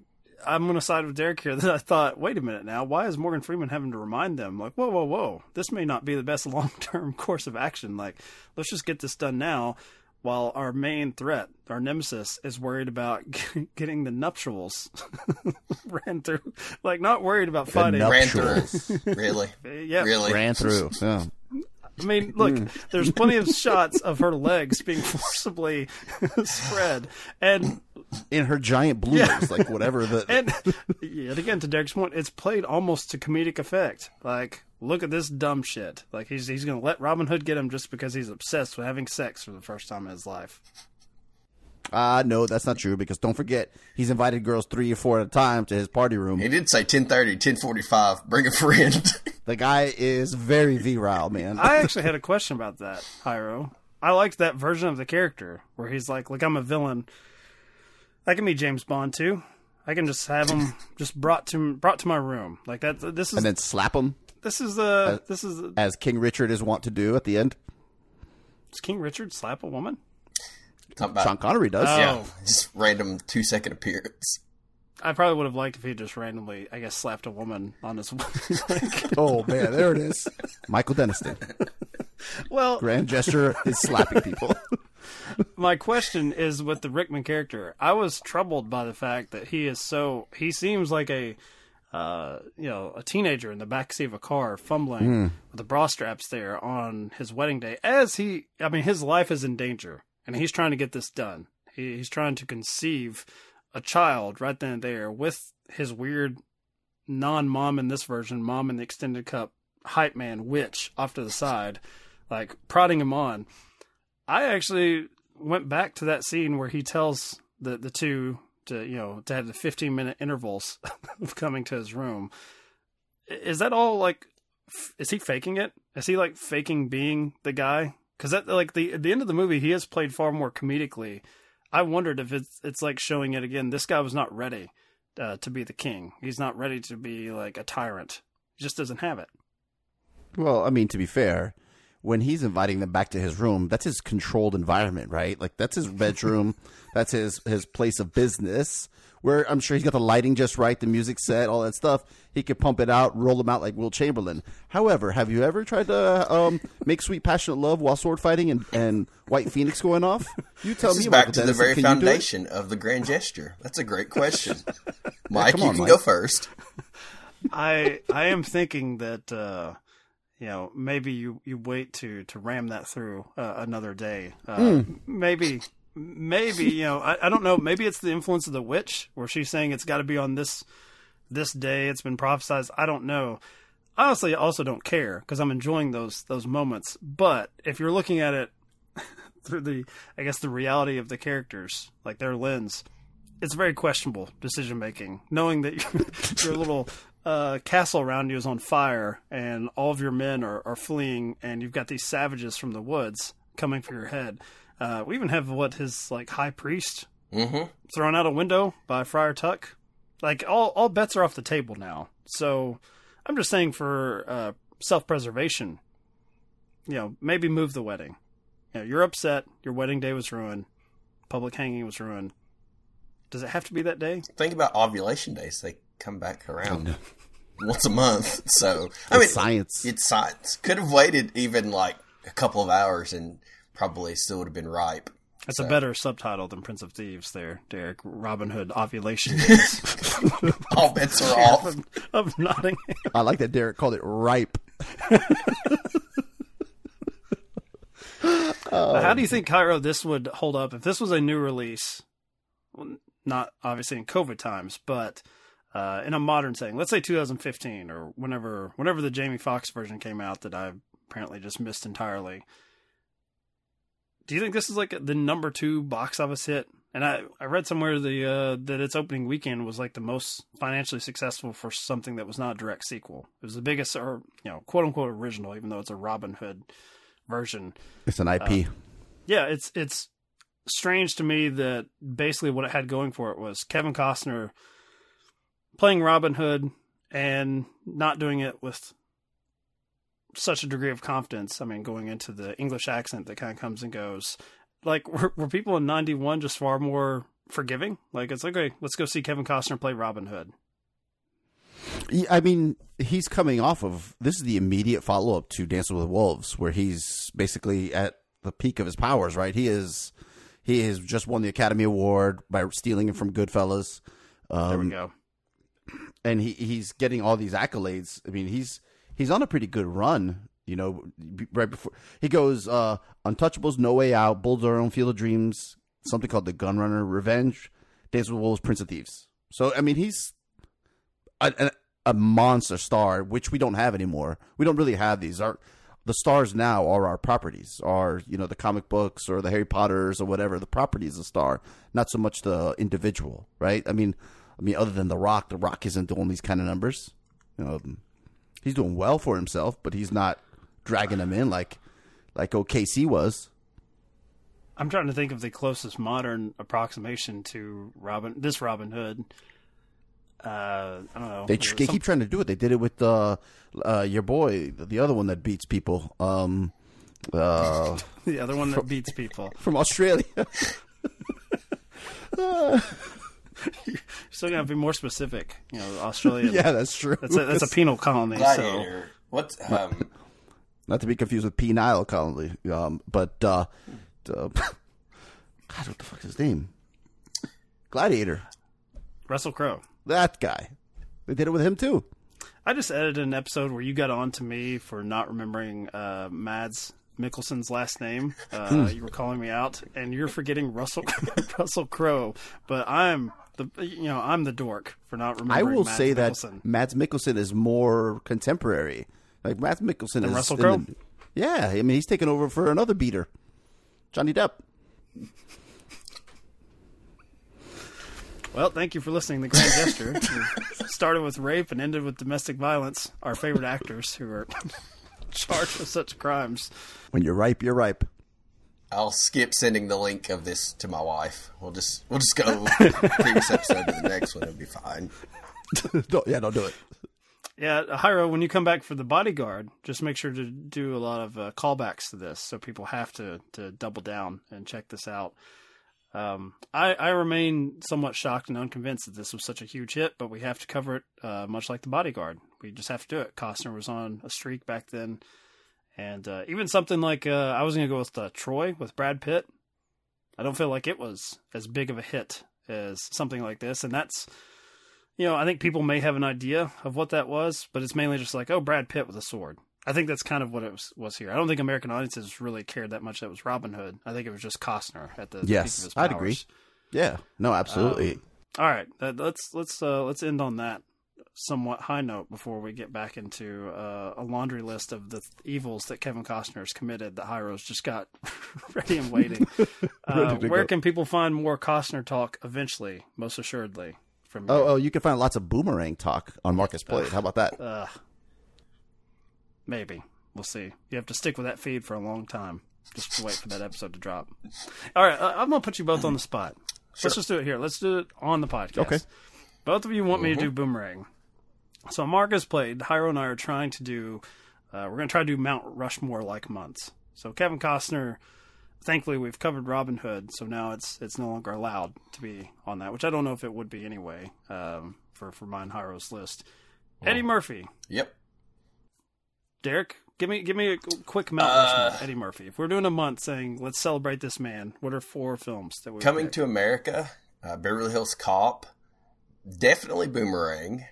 I'm gonna side with Derek here. [LAUGHS] That I thought, wait a minute now, why is Morgan Freeman having to remind them? Like, whoa, whoa, whoa, this may not be the best [LAUGHS] long term course of action. Like, let's just get this done now. While our main threat, our nemesis, is worried about [LAUGHS] getting the nuptials ran through, like not worried about The fighting. Ran through. really? Yeah, Really? Ran through. Yeah. I mean, [LAUGHS] look, mm. there's plenty of [LAUGHS] shots of her legs being [LAUGHS] forcibly spread, and in her giant bloomers, like whatever the. and yet again, to Derek's point, it's played almost to comedic effect. Like, look at this dumb shit. Like he's he's gonna let Robin Hood get him just because he's obsessed with having sex for the first time in his life. Uh no, that's not true because don't forget he's invited girls three or four at a time to his party room. He did say 1030, 1045, bring a friend. [LAUGHS] The guy is very virile, man. I actually had a question about that, Jairo. I liked that version of the character where he's like, "Look, I'm a villain. I can be James Bond too. I can just have him [LAUGHS] just brought to brought to my room like that. This is and then slap him this is uh this is as King Richard is wont to do at the end. does King Richard slap a woman? Talking about, Sean Connery does. Yeah, [LAUGHS] just random two second appearance. I probably would have liked if he just randomly, I guess, slapped a woman on his. [LAUGHS] like, Oh man, there it is. Michael Deniston. [LAUGHS] well, Grand gesture is slapping people. my question is with the Rickman character. I was troubled by the fact that he is so. He seems like a, uh, you know, a teenager in the backseat of a car, fumbling Hmm. with the bra straps there on his wedding day. As he, I mean, his life is in danger, and he's trying to get this done. He, he's trying to conceive a child right then and there with his weird non-mom in this version, mom in the extended cup, hype man witch off to the side, like prodding him on. I actually went back to that scene where he tells the the two to you know to have the 15 minute intervals [LAUGHS] of coming to his room. Is that all like? Is he faking it? Is he like faking being the guy? Because at like the at the end of the movie, he is played far more comedically. I wondered if it's it's like showing it again. This guy was not ready uh, to be the king. He's not ready to be like a tyrant. He just doesn't have it. Well, I mean, to be fair, when he's inviting them back to his room, that's his controlled environment, right? Like that's his bedroom, [LAUGHS] that's his his place of business. Where I'm sure he's got the lighting just right, the music set, all that stuff. He could pump it out, roll them out like Wilt Chamberlain. However, have you ever tried to um, make sweet passionate love while sword fighting and, and White Phoenix going off? You tell This me. is back to the very can you do it? foundation of the grand gesture. That's a great question. [LAUGHS] Mike, come you can Mike. go first. I I am thinking that uh, you know maybe you, you wait to to ram that through uh, another day. Uh, Mm. Maybe maybe you know I, I don't know. Maybe it's the influence of the witch where she's saying it's got to be on this this day. It's been prophesized. I don't know. Honestly, I also don't care because I'm enjoying those those moments. But if you're looking at it [LAUGHS] through the I guess the reality of the characters, like their lens, it's very questionable decision making. Knowing that [LAUGHS] your, your little uh, castle around you is on fire and all of your men are, are fleeing, and you've got these savages from the woods coming for your head. Uh, we even have what his like high priest Mm-hmm. thrown out a window by Friar Tuck. Like all all bets are off the table now. So I'm just saying for uh, self preservation, you know, maybe move the wedding. You know, you're upset. Your wedding day was ruined. public hanging was ruined. Does it have to be that day? Think about ovulation days; they come back around once a month. So I It's mean, science. It's science. Could have waited even like a couple of hours, and probably still would have been ripe. That's So- a better subtitle than Prince of Thieves, there, Derek. Robin Hood ovulation. [LAUGHS] [LAUGHS] All bets are off. of, of Nottingham. [LAUGHS] I like that Derek called it ripe. But how do you think, Jairo, this would hold up if this was a new release? Well, Not obviously in COVID times, but uh, in a modern setting. Let's say 2015 or whenever whenever the Jamie Foxx version came out that I apparently just missed entirely. Do you think this is like the number two box office hit? And I, I read somewhere the uh, that its opening weekend was like the most financially successful for something that was not a direct sequel. It was the biggest, or you know, quote unquote original, even though it's a Robin Hood version. It's an IP. Uh, yeah, it's it's strange to me that basically what it had going for it was Kevin Costner playing Robin Hood and not doing it with such a degree of confidence. I mean, going into the English accent that kind of comes and goes. Like, [LAUGHS] were, were people in '91 just far more forgiving? Like, it's like, okay, let's go see Kevin Costner play Robin Hood. I mean, he's coming off of this is the immediate follow up to Dancing with Wolves, where he's basically at the peak of his powers. Right? He is he has just won the Academy Award by stealing it from Goodfellas. Um, There we go. And he he's getting all these accolades. I mean, he's he's on a pretty good run. You know, right before he goes, uh, Untouchables, No Way Out, Bull Durham, Field of Dreams, something called The Gunrunner, Revenge, Days with Wolves, Prince of Thieves. So I mean, he's a, a, a monster star, which we don't have anymore. We don't really have these. Our the stars now are our properties, are you know the comic books or the Harry Potters or whatever. The property is a star, not so much the individual, right? I mean, I mean, other than The Rock, The Rock isn't doing these kind of numbers. You know, he's doing well for himself, but he's not dragging them in like like OKC was. I'm trying to think of the closest modern approximation to Robin, this Robin Hood. Uh, I don't know. They, they some- keep trying to do it. They did it with uh, uh, your boy, the other one that beats people. Um, uh, [LAUGHS] the other one that beats people [LAUGHS] from Australia. [LAUGHS] Still gonna be more specific. You know, Australia. [LAUGHS] Yeah, that's true. That's a, that's a penal colony. Gladiator. What? Um, Not to be confused with penile colony, um, but uh, uh, [LAUGHS] God, what the fuck is his name? Gladiator. Russell Crowe. That guy. They did it with him too. I just edited an episode where you got on to me for not remembering uh, Mads Mikkelsen's last name. Uh, Hmm. you were calling me out, and you're forgetting Russell [LAUGHS] Russell Crowe. But I'm the you know I'm the dork for not remembering. I will Mads say that Mikkelsen. Mickelson is more contemporary. Like Mads Mikkelsen Than is Russell Crowe? the- yeah, I mean he's taking over for another beater, Johnny Depp. Well, thank you for listening The Grand Gesture. [LAUGHS] Started with rape and ended with domestic violence. Our favorite actors who are [LAUGHS] charged with such crimes. When you're ripe, you're ripe. I'll skip sending the link of this to my wife. We'll just we'll just go [LAUGHS] previous episode to the next one. It'll be fine. [LAUGHS] don't, yeah, don't do it. Yeah, Jairo, when you come back for the bodyguard, just make sure to do a lot of uh, callbacks to this, so people have to to double down and check this out. Um, I I remain somewhat shocked and unconvinced that this was such a huge hit, but we have to cover it, uh, much like the bodyguard. We just have to do it. Costner was on a streak back then, and uh, even something like uh, I was going to go with uh, Troy with Brad Pitt. I don't feel like it was as big of a hit as something like this, and that's you know, I think people may have an idea of what that was, but it's mainly just like, oh, Brad Pitt with a sword. I think that's kind of what it was, was here. I don't think American audiences really cared that much that was Robin Hood. I think it was just Costner at the, the peak of Yes, I'd agree. Yeah, no, absolutely. Um, all right, uh, let's let's uh, let's end on that somewhat high note before we get back into uh, a laundry list of the evils that Kevin Costner has committed that Jairo's just got [LAUGHS] ready and waiting. [LAUGHS] uh, Ready where go. can people find more Costner talk eventually? Most assuredly, from? Oh, oh, you can find lots of boomerang talk on Mark As Played. How about that? Uh, maybe. We'll see. You have to stick with that feed for a long time just to wait for that episode to drop. All right, uh, I'm going to put you both on the spot. Let's just do it here. Let's do it on the podcast. Okay. Both of you want me to do Boomerang. So Mark As Played. Jairo and I are trying to do, uh, we're going to try to do Mount Rushmore like months. So Kevin Costner thankfully we've covered Robin Hood, so now it's it's no longer allowed to be on that, which I don't know if it would be anyway um, for for mine Jairo's list. Eddie Murphy, Yep. Derek, give me give me a quick Mount Uh, Rushmore. Eddie Murphy. If we're doing a month saying let's celebrate this man, what are four films that we Coming to America, uh, Beverly Hills Cop, definitely Boomerang.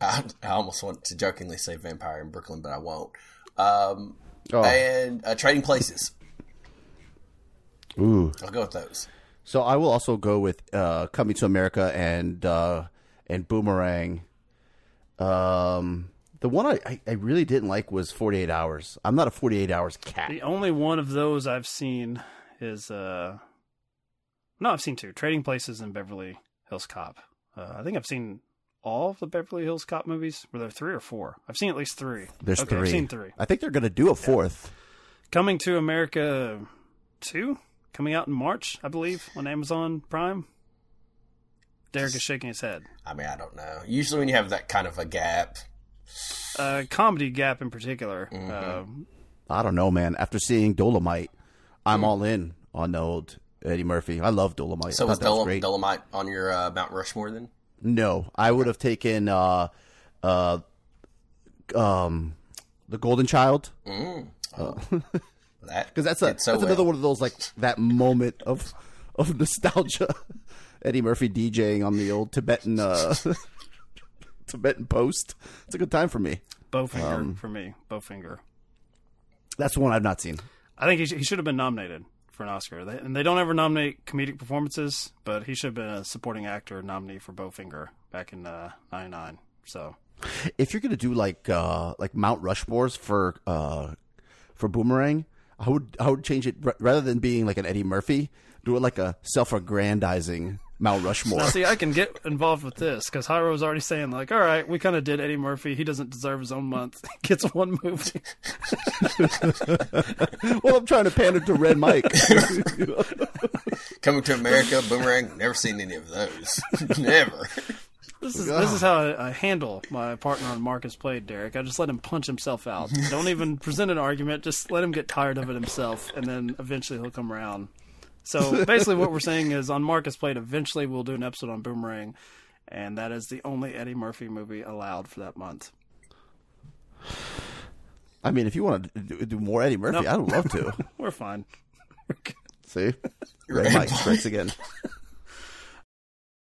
I, I almost want to jokingly say Vampire in Brooklyn, but I won't. Um, Oh. And uh, Trading Places. Ooh. I'll go with those. So I will also go with uh, Coming to America and uh, and Boomerang. Um, the one I, I, I really didn't like was Forty Eight Hours. I'm not a Forty Eight Hours cat. The only one of those I've seen is uh no, I've seen two Trading Places and Beverly Hills Cop. Uh, I think I've seen all of the Beverly Hills Cop movies. Were there three or four? I've seen at least three. There's okay, 3 I've seen three. I think they're going to do a fourth. Coming to America two, coming out in March, I believe, on Amazon Prime. Derek is shaking his head. I mean, I don't know. Usually, when you have that kind of a gap, Uh, comedy gap in particular. Mm-hmm. Uh, I don't know, man. After seeing Dolemite, I'm all in on the old Eddie Murphy. I love Dolemite. so I was thought that was great. Dolemite on your uh, Mount Rushmore then? No, I would have taken uh, uh, um, the Golden Child. Mm. [LAUGHS] That because that's a so that's another one of those like that moment of of nostalgia. [LAUGHS] Eddie Murphy DJing on the old Tibetan uh, [LAUGHS] Tibetan post. It's a good time for me. Bowfinger Um, for me. Bowfinger. That's one I've not seen. I think he, sh- he should have been nominated for an Oscar. They, and they don't ever nominate comedic performances, but he should have been a supporting actor nominee for Bowfinger back in uh, '99. So If you're gonna do like uh, like Mount Rushmores for uh, for Boomerang, I would I would change it rather than being like an Eddie Murphy. Do it like a self-aggrandizing Mount Rushmore. now, see, I can get involved with this because Jairo was already saying like, "All right, we kind of did Eddie Murphy. He doesn't deserve his own month. [LAUGHS] He gets one movie." [LAUGHS] well, I'm trying to pander to Red Mike. [LAUGHS] Coming to America, Boomerang. Never seen any of those. never. This is this is how I, I handle my partner on Mark As Played, Derek. I just let him punch himself out. Don't even present an argument. Just let him get tired of it himself, and then eventually he'll come around. So basically, what we're saying is on Mark As Played, eventually we'll do an episode on Boomerang, and that is the only Eddie Murphy movie allowed for that month. I mean, if you want to do, do more Eddie Murphy, Nope. I'd love to. [LAUGHS] We're fine. See, Red Mike strikes again. [LAUGHS]